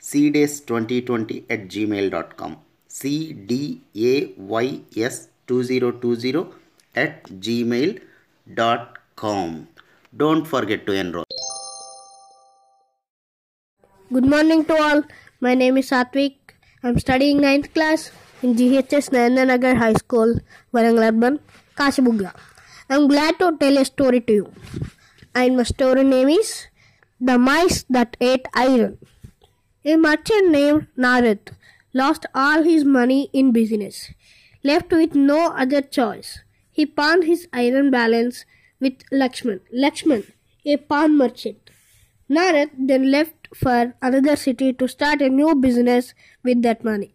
cdays2020 at gmail.com cdays2020 at gmail.com don't forget to enroll Good morning to all. My name is Sathwik. I'm studying 9th class in GHS Narendranagar High School, Warangal Urban, Kasabugla. I'm glad to tell a story to you. And my story name is The Mice That Ate Iron. A merchant named Narad lost all his money in business, left with no other choice. He pawned his iron balance with Lakshman. Lakshman, a pawn merchant. Narad then left for another city to start a new business with that money.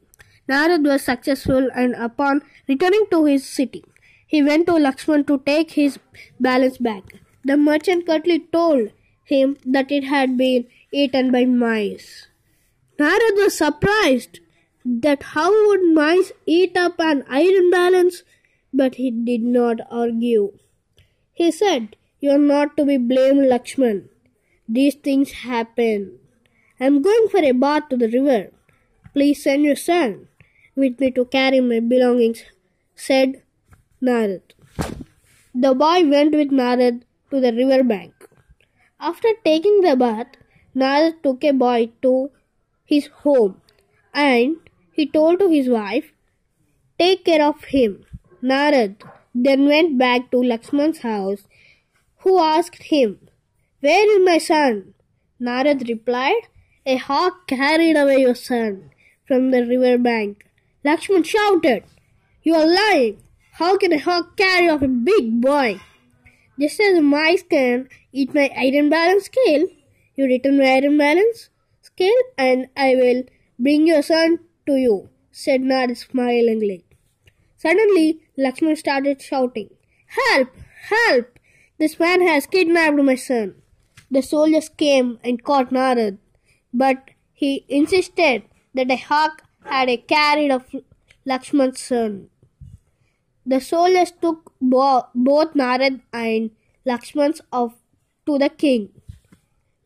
Narad was successful and upon returning to his city, he went to Lakshman to take his balance back. The merchant curtly told him that it had been eaten by mice. Narad was surprised that how would mice eat up an iron balance, but he did not argue. He said, You are not to be blamed, Lakshman. These things happen. I am going for a bath to the river. Please send your son with me to carry my belongings, said Narad. The boy went with Narad to the river bank. After taking the bath, Narad took a boy to his home and he told to his wife, Take care of him. Narad then went back to Lakshman's house, who asked him, Where is my son? Narad replied, A hawk carried away your son from the river bank. Lakshman shouted, You are lying! How can a hawk carry off a big boy? Just as mice can eat my iron balance scale, you return my iron balance scale and I will bring your son to you, said Narad smilingly. Suddenly, Lakshman started shouting, Help! Help! This man has kidnapped my son. The soldiers came and caught Narad, but he insisted that a hawk had a carried of Lakshman's son. The soldiers took bo- both Narad and Lakshman's off to the king.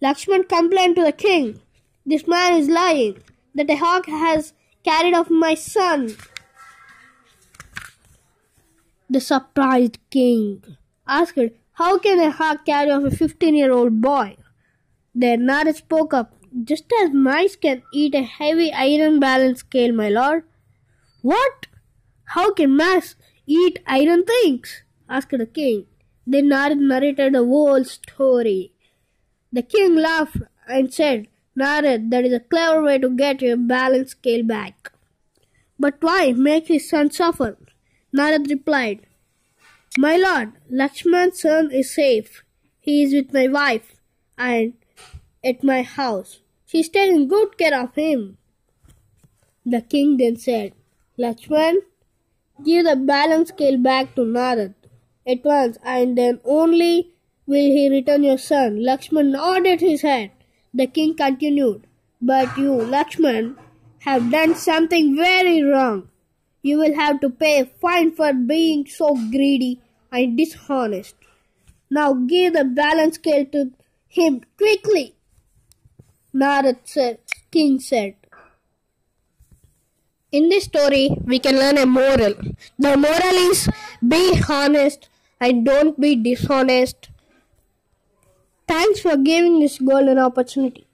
Lakshman complained to the king, This man is lying, that a hawk has carried off my son. The surprised king asked, How can a hawk carry off a 15 year old boy? Then Narad spoke up, Just as mice can eat a heavy iron balance scale, my lord. What? How can mice eat iron things? asked the king. Then Narad narrated the whole story. The king laughed and said, Narad, that is a clever way to get your balance scale back. But why make his son suffer? Narad replied, My lord, Lakshman's son is safe. He is with my wife and at my house. She is taking good care of him. The king then said, Lakshman, give the balance scale back to Narad at once and then only will he return your son. Lakshman nodded his head. The king continued, But you, Lakshman, have done something very wrong. You will have to pay a fine for being so greedy and dishonest. Now give the balance scale to him quickly. Narad said, king said. In this story, we can learn a moral. The moral is be honest and don't be dishonest. Thanks for giving this golden opportunity.